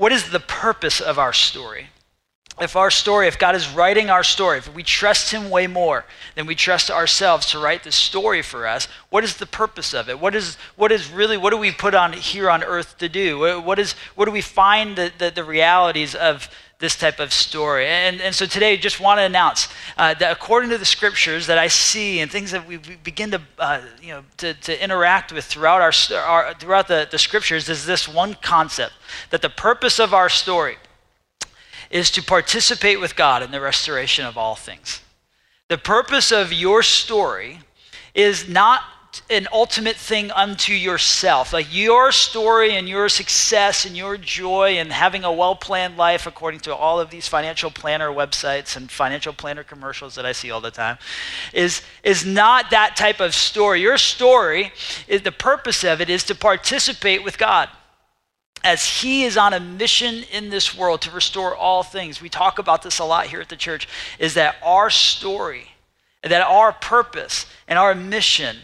what is the purpose of our story? if our story, if God is writing our story, if we trust Him way more than we trust ourselves to write the story for us, what is the purpose of it? What is, what is really, what do we put on here on earth to do? What, is, what do we find the, the, the realities of this type of story? And, and so today, just want to announce uh, that according to the scriptures that I see and things that we, we begin to, uh, you know, to, to interact with throughout, our, our, throughout the, the scriptures is this one concept that the purpose of our story is to participate with God in the restoration of all things. The purpose of your story is not an ultimate thing unto yourself. Like your story and your success and your joy and having a well planned life, according to all of these financial planner websites and financial planner commercials that I see all the time, is, is not that type of story. Your story, is, the purpose of it is to participate with God as he is on a mission in this world to restore all things, we talk about this a lot here at the church, is that our story, that our purpose and our mission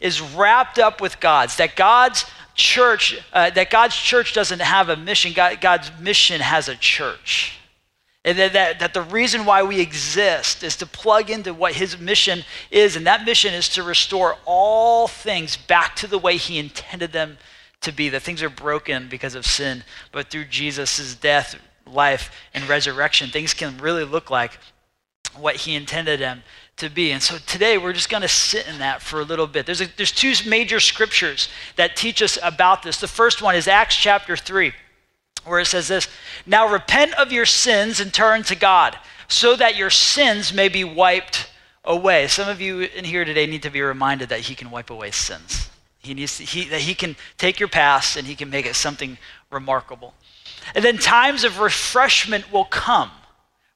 is wrapped up with God's, that God's church, uh, that God's church doesn't have a mission, God, God's mission has a church. And that, that, that the reason why we exist is to plug into what his mission is, and that mission is to restore all things back to the way he intended them to be, that things are broken because of sin, but through Jesus' death, life, and resurrection, things can really look like what he intended them to be. And so today we're just going to sit in that for a little bit. There's, a, there's two major scriptures that teach us about this. The first one is Acts chapter 3, where it says this Now repent of your sins and turn to God, so that your sins may be wiped away. Some of you in here today need to be reminded that he can wipe away sins. He needs to, he, that he can take your past and he can make it something remarkable. And then times of refreshment will come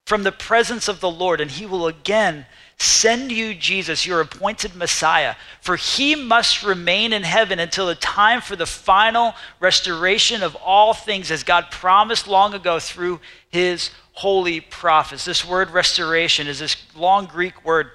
from the presence of the Lord, and he will again send you Jesus, your appointed Messiah, for he must remain in heaven until the time for the final restoration of all things, as God promised long ago through his holy prophets. This word restoration is this long Greek word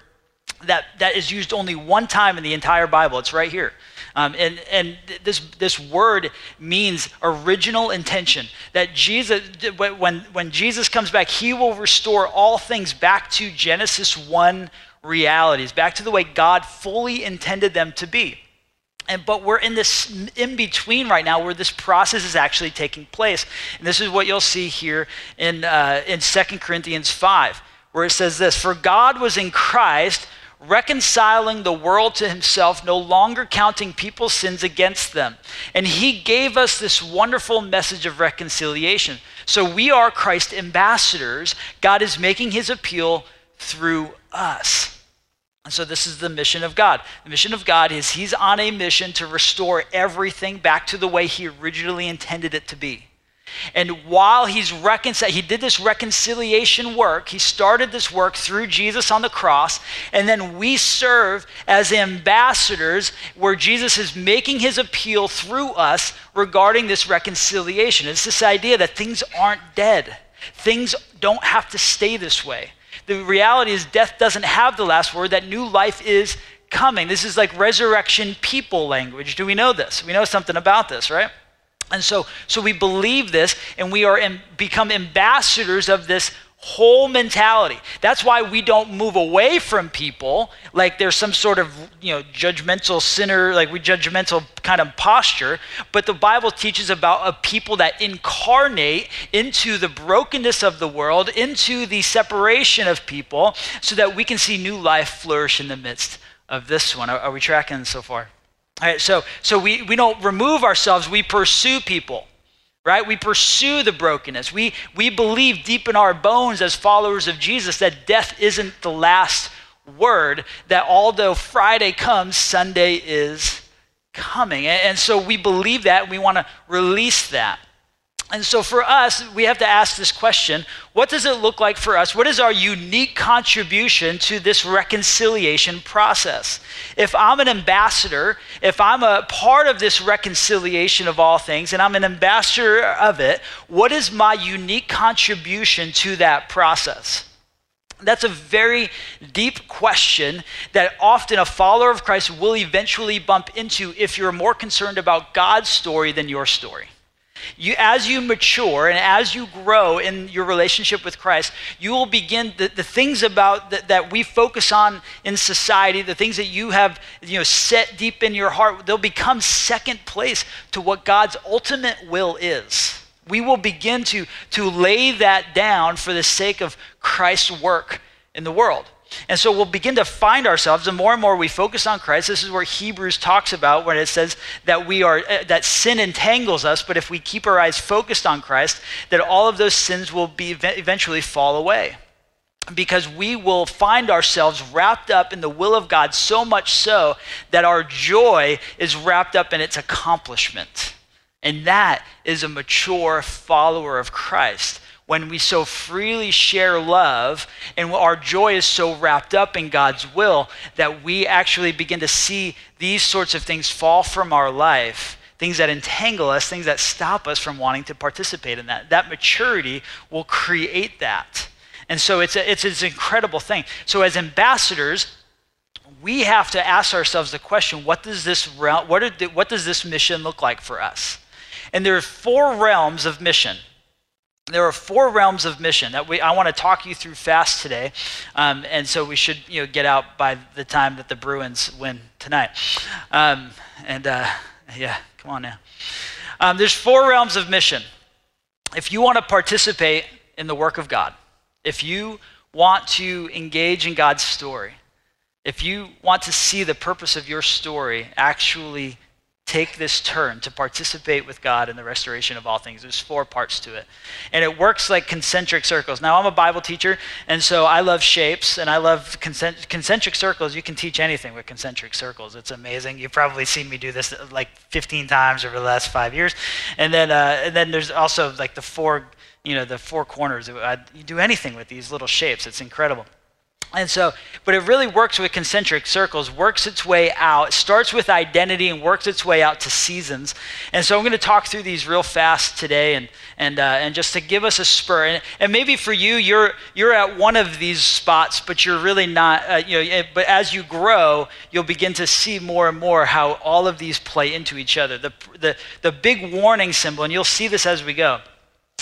that, that is used only one time in the entire Bible. It's right here. Um, and and this, this word means original intention. That Jesus, when, when Jesus comes back, he will restore all things back to Genesis 1 realities, back to the way God fully intended them to be. And, but we're in this in between right now where this process is actually taking place. And this is what you'll see here in, uh, in 2 Corinthians 5, where it says this For God was in Christ reconciling the world to himself, no longer counting people's sins against them. And he gave us this wonderful message of reconciliation. So we are Christ ambassadors. God is making his appeal through us. And so this is the mission of God. The mission of God is he's on a mission to restore everything back to the way he originally intended it to be. And while he's reconciled, he did this reconciliation work. He started this work through Jesus on the cross. And then we serve as ambassadors where Jesus is making his appeal through us regarding this reconciliation. It's this idea that things aren't dead, things don't have to stay this way. The reality is, death doesn't have the last word, that new life is coming. This is like resurrection people language. Do we know this? We know something about this, right? And so, so we believe this and we are in, become ambassadors of this whole mentality. That's why we don't move away from people like there's some sort of, you know, judgmental sinner, like we judgmental kind of posture, but the Bible teaches about a people that incarnate into the brokenness of the world, into the separation of people so that we can see new life flourish in the midst of this one. Are, are we tracking so far? So so we, we don't remove ourselves, we pursue people, right? We pursue the brokenness. We, we believe deep in our bones as followers of Jesus that death isn't the last word, that although Friday comes, Sunday is coming. And, and so we believe that, we want to release that. And so for us, we have to ask this question what does it look like for us? What is our unique contribution to this reconciliation process? If I'm an ambassador, if I'm a part of this reconciliation of all things, and I'm an ambassador of it, what is my unique contribution to that process? That's a very deep question that often a follower of Christ will eventually bump into if you're more concerned about God's story than your story. You, as you mature and as you grow in your relationship with Christ, you will begin the, the things about the, that we focus on in society, the things that you have you know, set deep in your heart, they'll become second place to what God's ultimate will is. We will begin to, to lay that down for the sake of Christ's work in the world. And so we'll begin to find ourselves, the more and more we focus on Christ. This is where Hebrews talks about when it says that we are uh, that sin entangles us, but if we keep our eyes focused on Christ, that all of those sins will be eventually fall away. Because we will find ourselves wrapped up in the will of God so much so that our joy is wrapped up in its accomplishment. And that is a mature follower of Christ when we so freely share love and our joy is so wrapped up in God's will that we actually begin to see these sorts of things fall from our life things that entangle us, things that stop us from wanting to participate in that. That maturity will create that. And so it's, a, it's, it's an incredible thing. So, as ambassadors, we have to ask ourselves the question what does this, what, are, what does this mission look like for us? And there are four realms of mission there are four realms of mission that we, I want to talk you through fast today. Um, and so we should you know, get out by the time that the Bruins win tonight. Um, and uh, yeah, come on now. Um, there's four realms of mission. If you want to participate in the work of God, if you want to engage in God's story, if you want to see the purpose of your story actually take this turn to participate with God in the restoration of all things. There's four parts to it. And it works like concentric circles. Now, I'm a Bible teacher, and so I love shapes and I love concentric circles. You can teach anything with concentric circles. It's amazing. You've probably seen me do this like 15 times over the last five years. And then, uh, and then there's also like the four, you know, the four corners. I, you do anything with these little shapes. It's incredible. And so, but it really works with concentric circles, works its way out. Starts with identity and works its way out to seasons. And so I'm going to talk through these real fast today and, and, uh, and just to give us a spur. And, and maybe for you, you're, you're at one of these spots, but you're really not, uh, you know, but as you grow, you'll begin to see more and more how all of these play into each other. The, the, the big warning symbol, and you'll see this as we go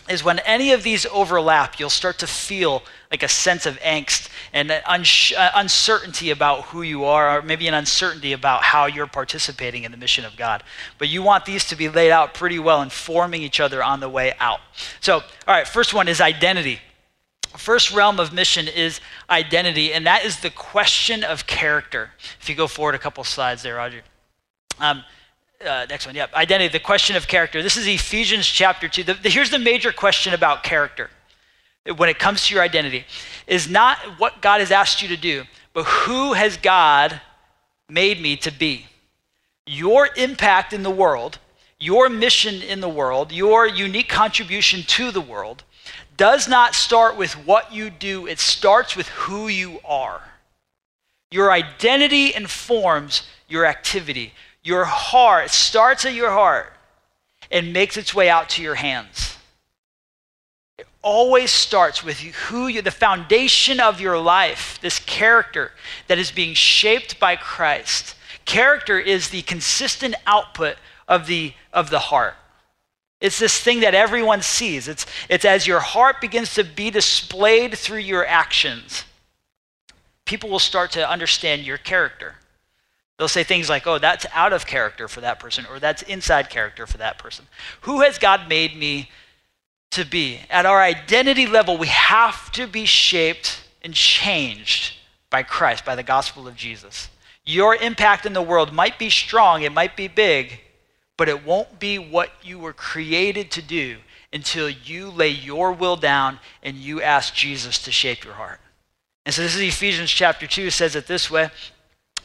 is when any of these overlap, you'll start to feel like a sense of angst and uncertainty about who you are, or maybe an uncertainty about how you're participating in the mission of God. But you want these to be laid out pretty well, informing each other on the way out. So, all right, first one is identity. First realm of mission is identity, and that is the question of character. If you go forward a couple slides there, Roger. Um, uh, next one, yep. Identity, the question of character. This is Ephesians chapter 2. The, the, here's the major question about character when it comes to your identity is not what God has asked you to do, but who has God made me to be? Your impact in the world, your mission in the world, your unique contribution to the world does not start with what you do, it starts with who you are. Your identity informs your activity. Your heart starts at your heart and makes its way out to your hands. It always starts with who you, the foundation of your life, this character that is being shaped by Christ. Character is the consistent output of the, of the heart. It's this thing that everyone sees. It's, it's as your heart begins to be displayed through your actions, people will start to understand your character. They'll say things like, oh, that's out of character for that person, or that's inside character for that person. Who has God made me to be? At our identity level, we have to be shaped and changed by Christ, by the gospel of Jesus. Your impact in the world might be strong, it might be big, but it won't be what you were created to do until you lay your will down and you ask Jesus to shape your heart. And so this is Ephesians chapter 2 says it this way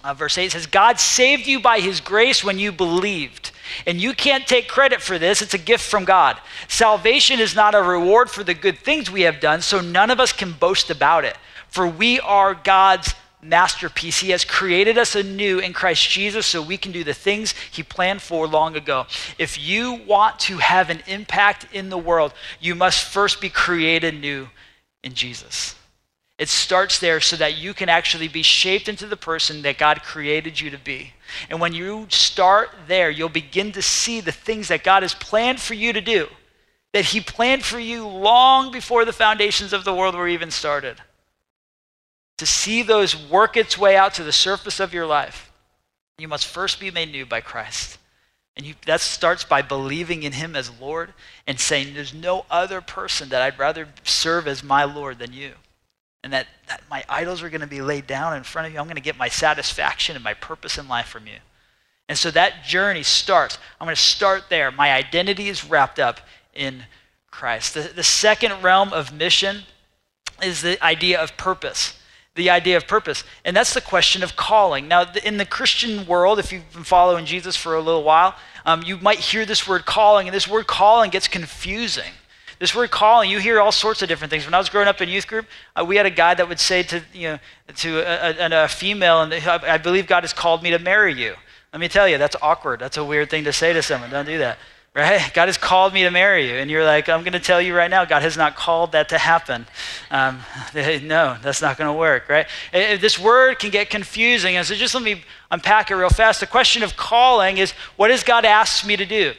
uh, verse 8 says, God saved you by his grace when you believed. And you can't take credit for this, it's a gift from God. Salvation is not a reward for the good things we have done, so none of us can boast about it. For we are God's masterpiece. He has created us anew in Christ Jesus so we can do the things He planned for long ago. If you want to have an impact in the world, you must first be created new in Jesus. It starts there so that you can actually be shaped into the person that God created you to be. And when you start there, you'll begin to see the things that God has planned for you to do, that He planned for you long before the foundations of the world were even started. To see those work its way out to the surface of your life, you must first be made new by Christ. And you, that starts by believing in Him as Lord and saying, There's no other person that I'd rather serve as my Lord than you and that, that my idols are going to be laid down in front of you. I'm going to get my satisfaction and my purpose in life from you. And so that journey starts. I'm going to start there. My identity is wrapped up in Christ. The, the second realm of mission is the idea of purpose. The idea of purpose. And that's the question of calling. Now, in the Christian world, if you've been following Jesus for a little while, um, you might hear this word calling, and this word calling gets confusing. This word calling, you hear all sorts of different things. When I was growing up in youth group, uh, we had a guy that would say to, you know, to a, a, a female, and I believe God has called me to marry you. Let me tell you, that's awkward. That's a weird thing to say to someone. Don't do that. Right? God has called me to marry you. And you're like, I'm going to tell you right now, God has not called that to happen. Um, no, that's not going to work, right? This word can get confusing. And so just let me unpack it real fast. The question of calling is what has God asked me to do?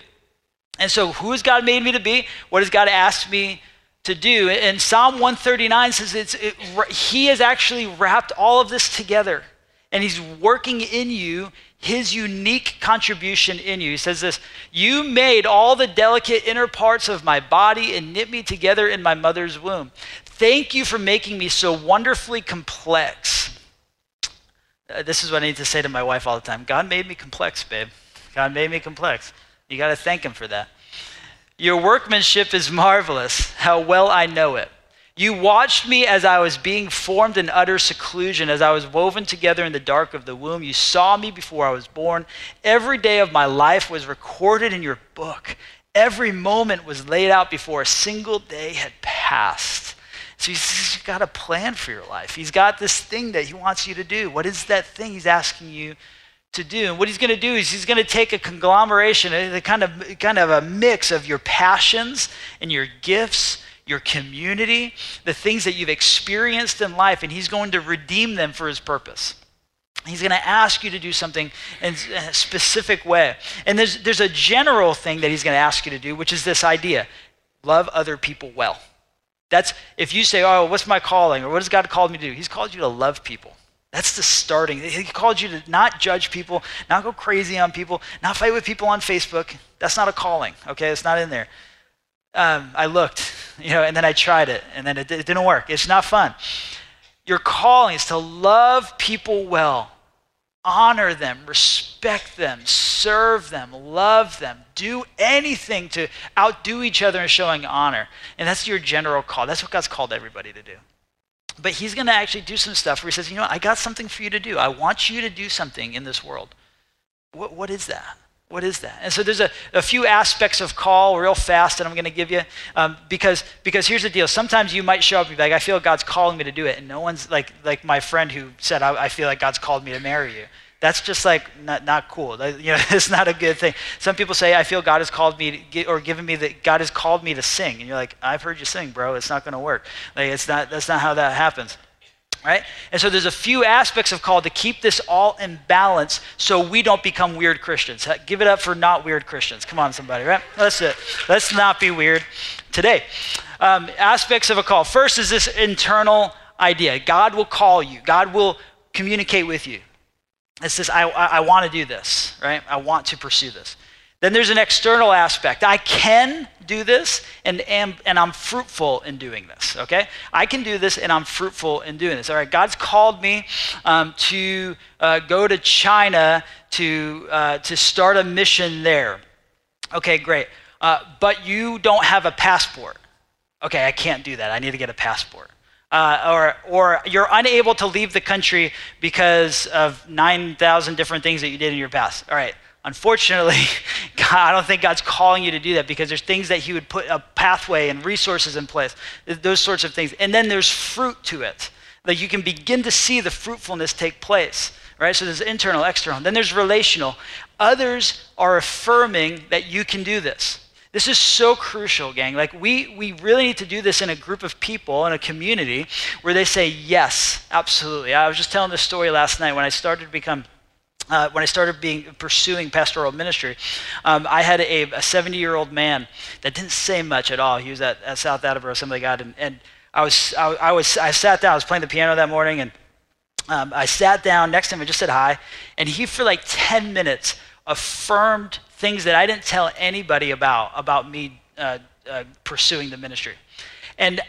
And so, who has God made me to be? What has God asked me to do? And Psalm 139 says it's, it, He has actually wrapped all of this together, and He's working in you His unique contribution in you. He says this You made all the delicate inner parts of my body and knit me together in my mother's womb. Thank you for making me so wonderfully complex. Uh, this is what I need to say to my wife all the time God made me complex, babe. God made me complex. You got to thank Him for that. Your workmanship is marvelous. How well I know it. You watched me as I was being formed in utter seclusion, as I was woven together in the dark of the womb. You saw me before I was born. Every day of my life was recorded in your book. Every moment was laid out before a single day had passed. So he's, got a plan for your life. He's got this thing that he wants you to do. What is that thing he's asking you to do. And what he's going to do is he's going to take a conglomeration, a kind of, kind of a mix of your passions and your gifts, your community, the things that you've experienced in life, and he's going to redeem them for his purpose. He's going to ask you to do something in a specific way. And there's, there's a general thing that he's going to ask you to do, which is this idea love other people well. That's if you say, Oh, what's my calling? Or what has God called me to do? He's called you to love people. That's the starting. He called you to not judge people, not go crazy on people, not fight with people on Facebook. That's not a calling, okay? It's not in there. Um, I looked, you know, and then I tried it, and then it, it didn't work. It's not fun. Your calling is to love people well, honor them, respect them, serve them, love them, do anything to outdo each other in showing honor. And that's your general call. That's what God's called everybody to do. But he's going to actually do some stuff where he says, you know, I got something for you to do. I want you to do something in this world. What, what is that? What is that? And so there's a, a few aspects of call real fast that I'm going to give you um, because, because here's the deal. Sometimes you might show up and be like, I feel God's calling me to do it. And no one's like, like my friend who said, I, I feel like God's called me to marry you. That's just like not, not cool. You know, it's not a good thing. Some people say, I feel God has called me to or given me that God has called me to sing. And you're like, I've heard you sing, bro. It's not going to work. Like, it's not, that's not how that happens. Right? And so there's a few aspects of call to keep this all in balance so we don't become weird Christians. Give it up for not weird Christians. Come on, somebody, right? That's it. Let's not be weird today. Um, aspects of a call. First is this internal idea God will call you, God will communicate with you. It says, I, I, want to do this, right? I want to pursue this. Then there's an external aspect. I can do this and, am, and I'm fruitful in doing this, okay? I can do this and I'm fruitful in doing this. All right, God's called me um, to uh, go to China to, uh, to start a mission there. Okay, great. Uh, but you don't have a passport. Okay, I can't do that. I need to get a passport uh, or, or you're unable to leave the country because of 9,000 different things that you did in your past. All right. Unfortunately, God, I don't think God's calling you to do that because there's things that He would put a pathway and resources in place, those sorts of things. And then there's fruit to it. Like you can begin to see the fruitfulness take place, right? So there's internal, external. Then there's relational. Others are affirming that you can do this. This is so crucial, gang. Like, we, we really need to do this in a group of people, in a community, where they say, yes, absolutely. I was just telling this story last night when I started to become uh, when I started being pursuing pastoral ministry, um, I had a 70 year old man that didn't say much at all. He was at, at South Attleboro Assembly of God, and, and I was I, I, was I sat down. I was playing the piano that morning, and um, I sat down next to him and just said hi. And he, for like 10 minutes, affirmed things that I didn't tell anybody about about me uh, uh, pursuing the ministry, and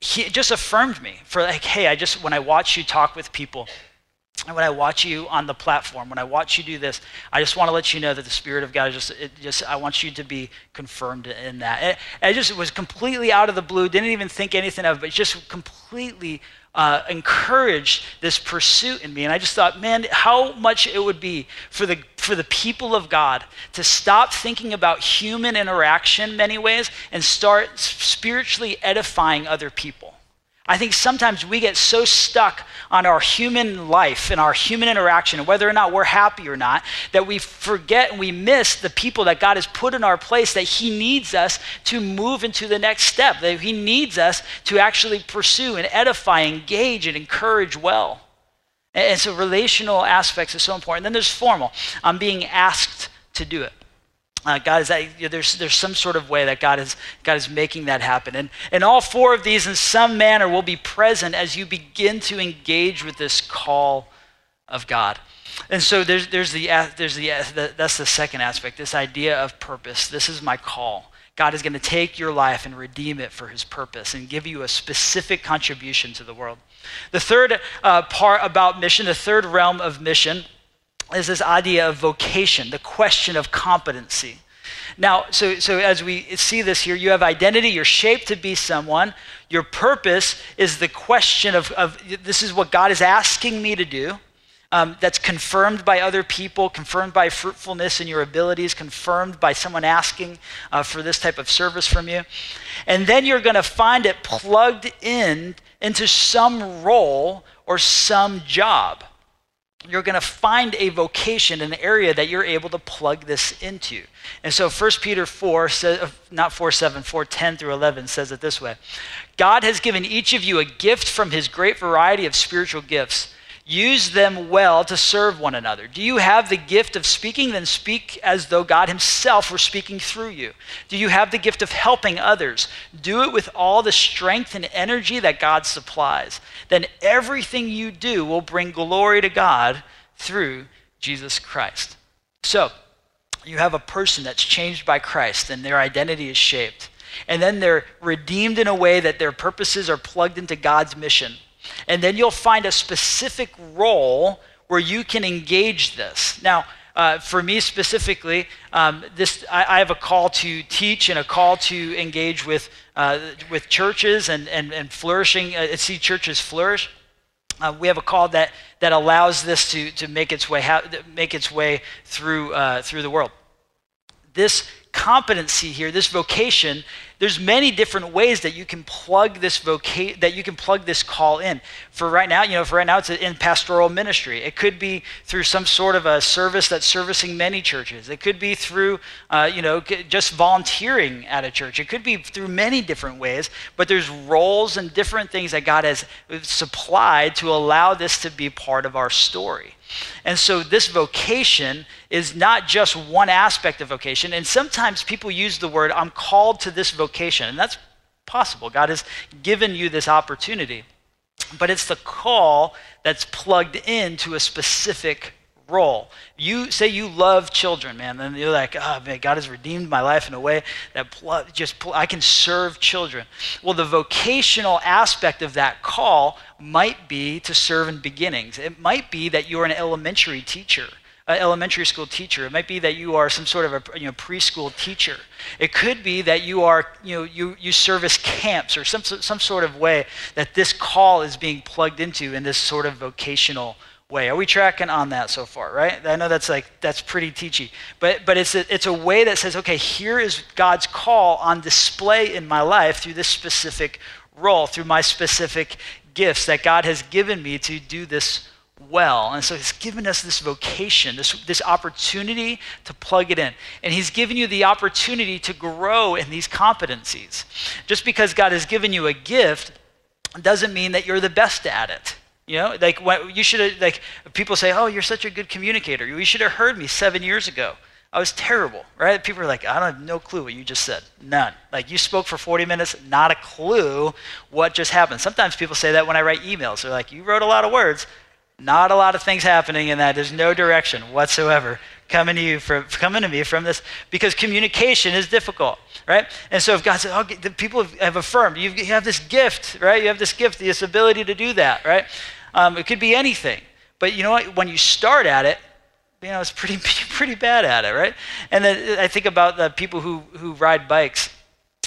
he just affirmed me for like, hey, I just when I watch you talk with people and when I watch you on the platform, when I watch you do this, I just want to let you know that the Spirit of God is just, just I want you to be confirmed in that. It, it just was completely out of the blue, didn't even think anything of it, but just completely uh, encouraged this pursuit in me. And I just thought, man, how much it would be for the, for the people of God to stop thinking about human interaction many ways and start spiritually edifying other people. I think sometimes we get so stuck on our human life and our human interaction, whether or not we're happy or not, that we forget and we miss the people that God has put in our place that He needs us to move into the next step, that He needs us to actually pursue and edify, engage, and encourage well. And so relational aspects is so important. Then there's formal. I'm being asked to do it. Uh, God is that, you know, there's, there's some sort of way that God is, God is making that happen. And, and all four of these, in some manner, will be present as you begin to engage with this call of God. And so there's, there's, the, there's the, the, that's the second aspect, this idea of purpose. This is my call. God is going to take your life and redeem it for his purpose and give you a specific contribution to the world. The third uh, part about mission, the third realm of mission, is this idea of vocation, the question of competency. Now, so, so as we see this here, you have identity, you're shaped to be someone. Your purpose is the question of, of this is what God is asking me to do. Um, that's confirmed by other people, confirmed by fruitfulness in your abilities, confirmed by someone asking uh, for this type of service from you. And then you're going to find it plugged in into some role or some job you're going to find a vocation, an area that you're able to plug this into. And so 1 Peter 4, uh, not 4 7, 4 10 through 11 says it this way God has given each of you a gift from his great variety of spiritual gifts. Use them well to serve one another. Do you have the gift of speaking? Then speak as though God Himself were speaking through you. Do you have the gift of helping others? Do it with all the strength and energy that God supplies. Then everything you do will bring glory to God through Jesus Christ. So, you have a person that's changed by Christ and their identity is shaped. And then they're redeemed in a way that their purposes are plugged into God's mission and then you'll find a specific role where you can engage this. Now, uh, for me specifically, um, this I, I, have a call to teach and a call to engage with uh, with churches and and, and flourishing, uh, see churches flourish. Uh, we have a call that that allows this to to make its way ha- make its way through uh, through the world. This competency here, this vocation, there's many different ways that you can plug this voca- that you can plug this call in. For right now, you know, for right now it's in pastoral ministry. It could be through some sort of a service that's servicing many churches. It could be through, uh, you know, just volunteering at a church. It could be through many different ways. But there's roles and different things that God has supplied to allow this to be part of our story. And so this vocation is not just one aspect of vocation. And sometimes people use the word, I'm called to this vocation. And that's possible. God has given you this opportunity. But it's the call that's plugged into a specific role. You say you love children, man, and you're like, oh man, God has redeemed my life in a way that just I can serve children. Well, the vocational aspect of that call might be to serve in beginnings. It might be that you're an elementary teacher. An elementary school teacher. It might be that you are some sort of a you know, preschool teacher. It could be that you are, you know, you, you service camps or some, some sort of way that this call is being plugged into in this sort of vocational way. Are we tracking on that so far, right? I know that's like that's pretty teachy. But but it's a, it's a way that says, okay, here is God's call on display in my life through this specific role, through my specific gifts that God has given me to do this well. And so he's given us this vocation, this, this opportunity to plug it in. And he's given you the opportunity to grow in these competencies. Just because God has given you a gift doesn't mean that you're the best at it. You know, like you should have, like people say, oh, you're such a good communicator. You should have heard me seven years ago. I was terrible, right? People are like, I don't have no clue what you just said. None. Like you spoke for 40 minutes, not a clue what just happened. Sometimes people say that when I write emails. They're like, you wrote a lot of words, not a lot of things happening in that. There's no direction whatsoever coming to you from coming to me from this because communication is difficult, right? And so if God says, oh, the people have affirmed, you have this gift, right? You have this gift, this ability to do that, right? Um, it could be anything. But you know what? When you start at it, you know, it's pretty, pretty bad at it, right? And then I think about the people who, who ride bikes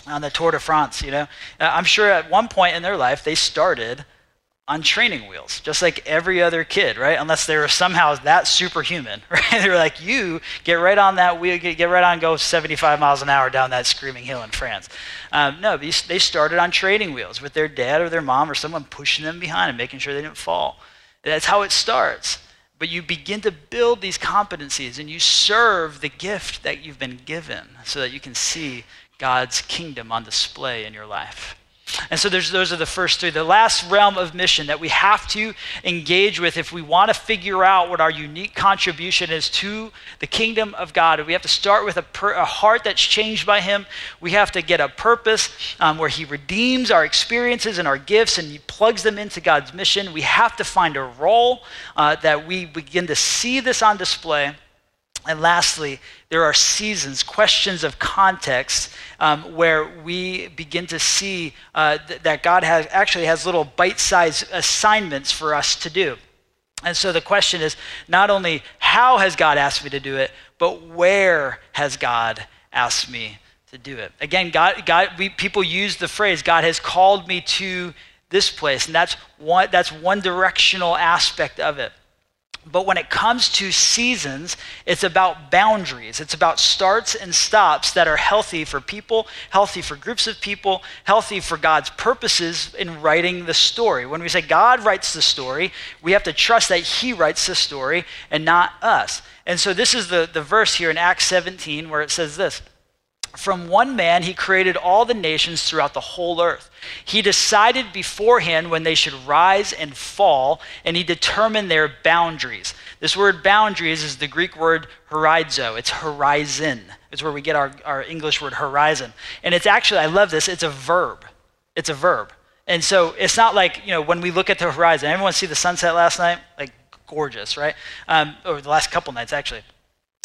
on the Tour de France, you know. I'm sure at one point in their life they started on training wheels, just like every other kid, right? Unless they were somehow that superhuman, right? they were like, you get right on that wheel, get, get right on, go 75 miles an hour down that screaming hill in France. Um, no, they started on training wheels with their dad or their mom or someone pushing them behind and making sure they didn't fall. That's how it starts. But you begin to build these competencies and you serve the gift that you've been given so that you can see God's kingdom on display in your life. And so those are the first three. The last realm of mission that we have to engage with if we want to figure out what our unique contribution is to the kingdom of God. We have to start with a, per, a heart that's changed by Him. We have to get a purpose um, where He redeems our experiences and our gifts and He plugs them into God's mission. We have to find a role uh, that we begin to see this on display. And lastly, there are seasons, questions of context, um, where we begin to see uh, th- that God has, actually has little bite sized assignments for us to do. And so the question is not only how has God asked me to do it, but where has God asked me to do it? Again, God, God we, people use the phrase, God has called me to this place, and that's one, that's one directional aspect of it. But when it comes to seasons, it's about boundaries. It's about starts and stops that are healthy for people, healthy for groups of people, healthy for God's purposes in writing the story. When we say God writes the story, we have to trust that He writes the story and not us. And so this is the, the verse here in Acts 17 where it says this from one man, he created all the nations throughout the whole earth. He decided beforehand when they should rise and fall, and he determined their boundaries. This word boundaries is the Greek word horizo. It's horizon. It's where we get our, our English word horizon. And it's actually, I love this, it's a verb. It's a verb. And so it's not like, you know, when we look at the horizon, everyone see the sunset last night? Like, gorgeous, right? Um, or the last couple nights, actually.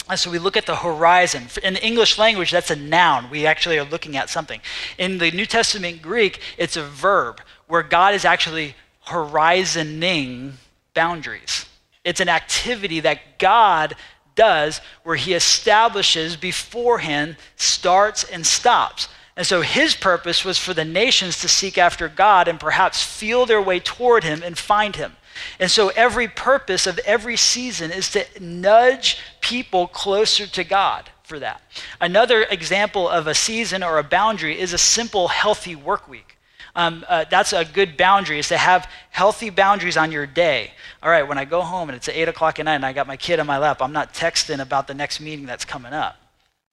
And so we look at the horizon. In the English language, that's a noun. We actually are looking at something. In the New Testament Greek, it's a verb where God is actually horizoning boundaries. It's an activity that God does where he establishes beforehand starts and stops. And so his purpose was for the nations to seek after God and perhaps feel their way toward him and find him. And so every purpose of every season is to nudge people closer to God for that. Another example of a season or a boundary is a simple, healthy work week. Um, uh, that's a good boundary is to have healthy boundaries on your day all right when i go home and it's 8 o'clock at night and i got my kid on my lap i'm not texting about the next meeting that's coming up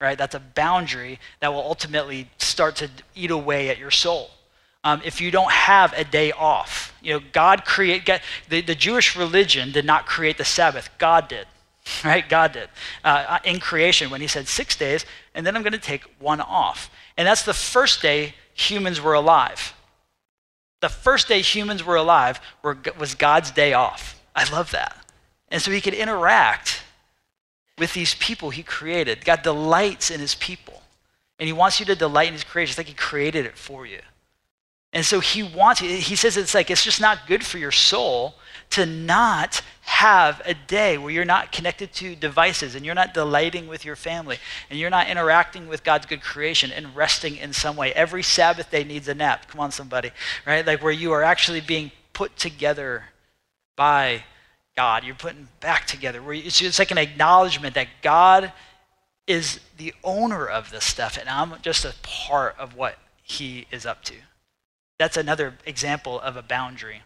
right that's a boundary that will ultimately start to eat away at your soul um, if you don't have a day off. You know, God create the, the Jewish religion did not create the Sabbath. God did, right? God did uh, in creation when He said six days, and then I'm going to take one off. And that's the first day humans were alive. The first day humans were alive were, was God's day off. I love that. And so He could interact with these people He created. God delights in His people, and He wants you to delight in His creation. It's like He created it for you. And so he wants, he says it's like, it's just not good for your soul to not have a day where you're not connected to devices and you're not delighting with your family and you're not interacting with God's good creation and resting in some way. Every Sabbath day needs a nap. Come on, somebody, right? Like where you are actually being put together by God. You're putting back together. Where it's, like an acknowledgement that God is the owner of this stuff and I'm just a part of what he is up to. That's another example of a boundary.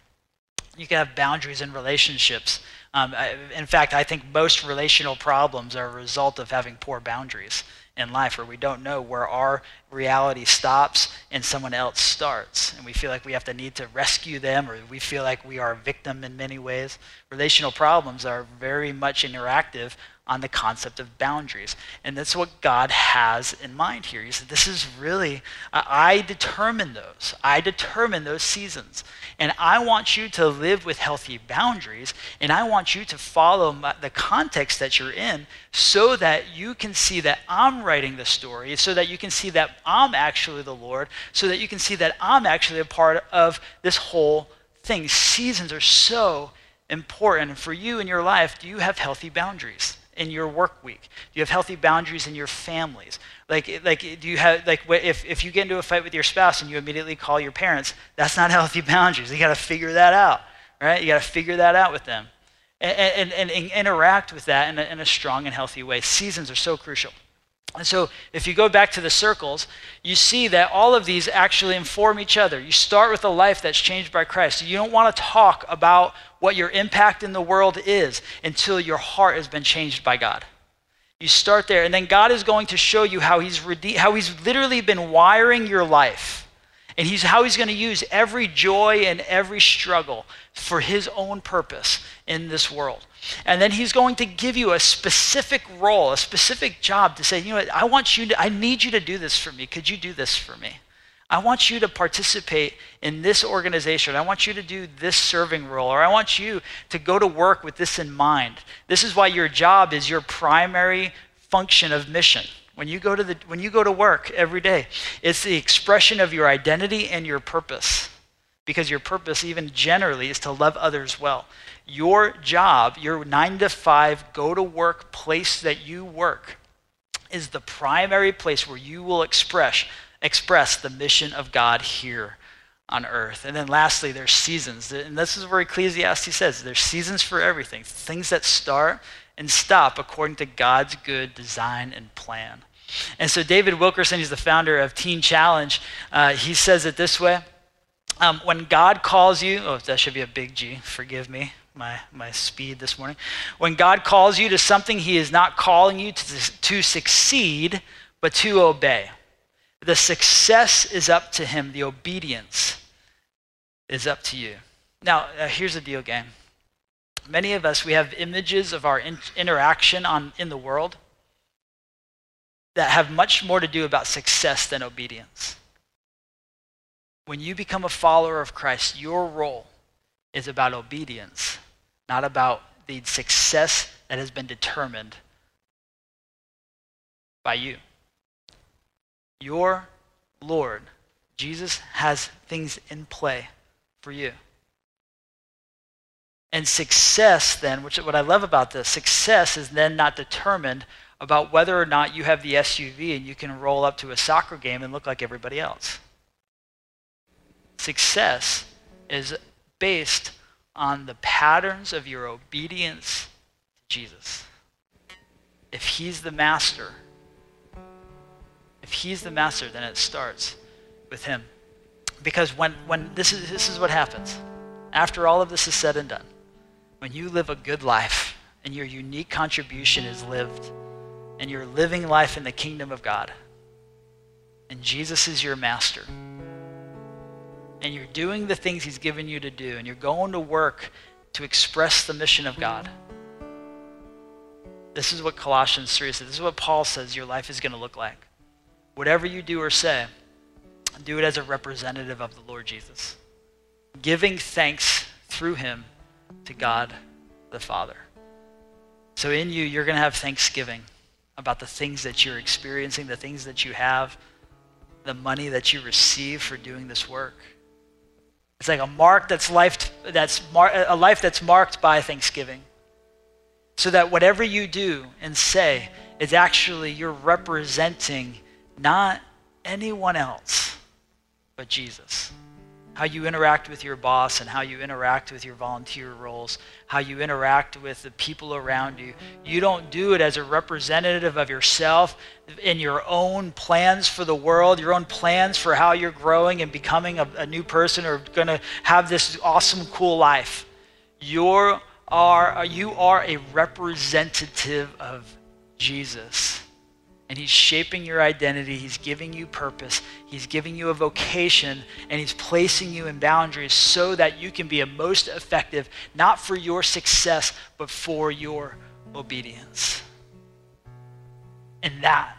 You can have boundaries in relationships Um, I, in fact, I think most relational problems are a result of having poor boundaries in life where we don't know where our reality stops and someone else starts. And we feel like we have to need to rescue them or we feel like we are a victim in many ways. Relational problems are very much interactive on the concept of boundaries. And that's what God has in mind here. He said, This is really, I determine those. I determine those seasons. And I want you to live with healthy boundaries. And I want you to follow my, the context that you're in so that you can see that I'm writing the story, so that you can see that I'm actually the Lord, so that you can see that I'm actually a part of this whole thing. Seasons are so important. for you in your life, do you have healthy boundaries? In your work week? Do you have healthy boundaries in your families? Like, like do you have, like, if, if you get into a fight with your spouse and you immediately call your parents, that's not healthy boundaries. You got to figure that out, right? You got to figure that out with them and, and, and, and interact with that in a, in a strong and healthy way. Seasons are so crucial. And so, if you go back to the circles, you see that all of these actually inform each other. You start with a life that's changed by Christ. You don't want to talk about what your impact in the world is until your heart has been changed by God. You start there, and then God is going to show you how He's, rede- how he's literally been wiring your life and he's, how He's going to use every joy and every struggle for His own purpose in this world. And then he's going to give you a specific role, a specific job to say, you know I want you to, I need you to do this for me. Could you do this for me? I want you to participate in this organization. I want you to do this serving role, or I want you to go to work with this in mind. This is why your job is your primary function of mission. When you go to, the, when you go to work every day, it's the expression of your identity and your purpose. Because your purpose, even generally, is to love others well your job, your nine to five go to work place that you work, is the primary place where you will express, express the mission of God here on earth. And then lastly, there's seasons. And this is where Ecclesiastes says there's seasons for everything, things that start and stop according to God's good design and plan. And so, David Wilkerson, he's the founder of Teen Challenge, uh, he says it this way. Um, when God calls you, oh, that should be a big G, forgive me my, my speed this morning. When God calls you to something, He is not calling you to, to succeed, but to obey. The success is up to Him, the obedience is up to you. Now, uh, here's the deal, gang. Many of us, we have images of our in- interaction on, in the world that have much more to do about success than obedience. When you become a follower of Christ, your role is about obedience not about the success that has been determined by you. Your Lord, Jesus, has things in play for you. And success, then, which what I love about this, success is then not determined about whether or not you have the SUV and you can roll up to a soccer game and look like everybody else. Success is based on the patterns of your obedience to Jesus. If he's the master, if he's the master, then it starts with him. Because when, when this, is, this is what happens, after all of this is said and done, when you live a good life and your unique contribution is lived, and you're living life in the kingdom of God, and Jesus is your master and you're doing the things He's given you to do, and you're going to work to express the mission of God. This is what Colossians 3 says. This is what Paul says your life is going to look like. Whatever you do or say, do it as a representative of the Lord Jesus, giving thanks through Him to God the Father. So in you, you're going to have thanksgiving about the things that you're experiencing, the things that you have, the money that you receive for doing this work. It's like a mark that's life that's mar- a life that's marked by thanksgiving. So that whatever you do and say is actually you're representing not anyone else but Jesus how you interact with your boss and how you interact with your volunteer roles, how you interact with the people around you. You don't do it as a representative of yourself in your own plans for the world, your own plans for how you're growing and becoming a, a new person or going to have this awesome, cool life. Your are you are a representative of Jesus. And he's shaping your identity. He's giving you purpose. He's giving you a vocation. And he's placing you in boundaries so that you can be a most effective, not for your success, but for your obedience. And that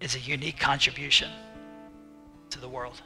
is a unique contribution to the world.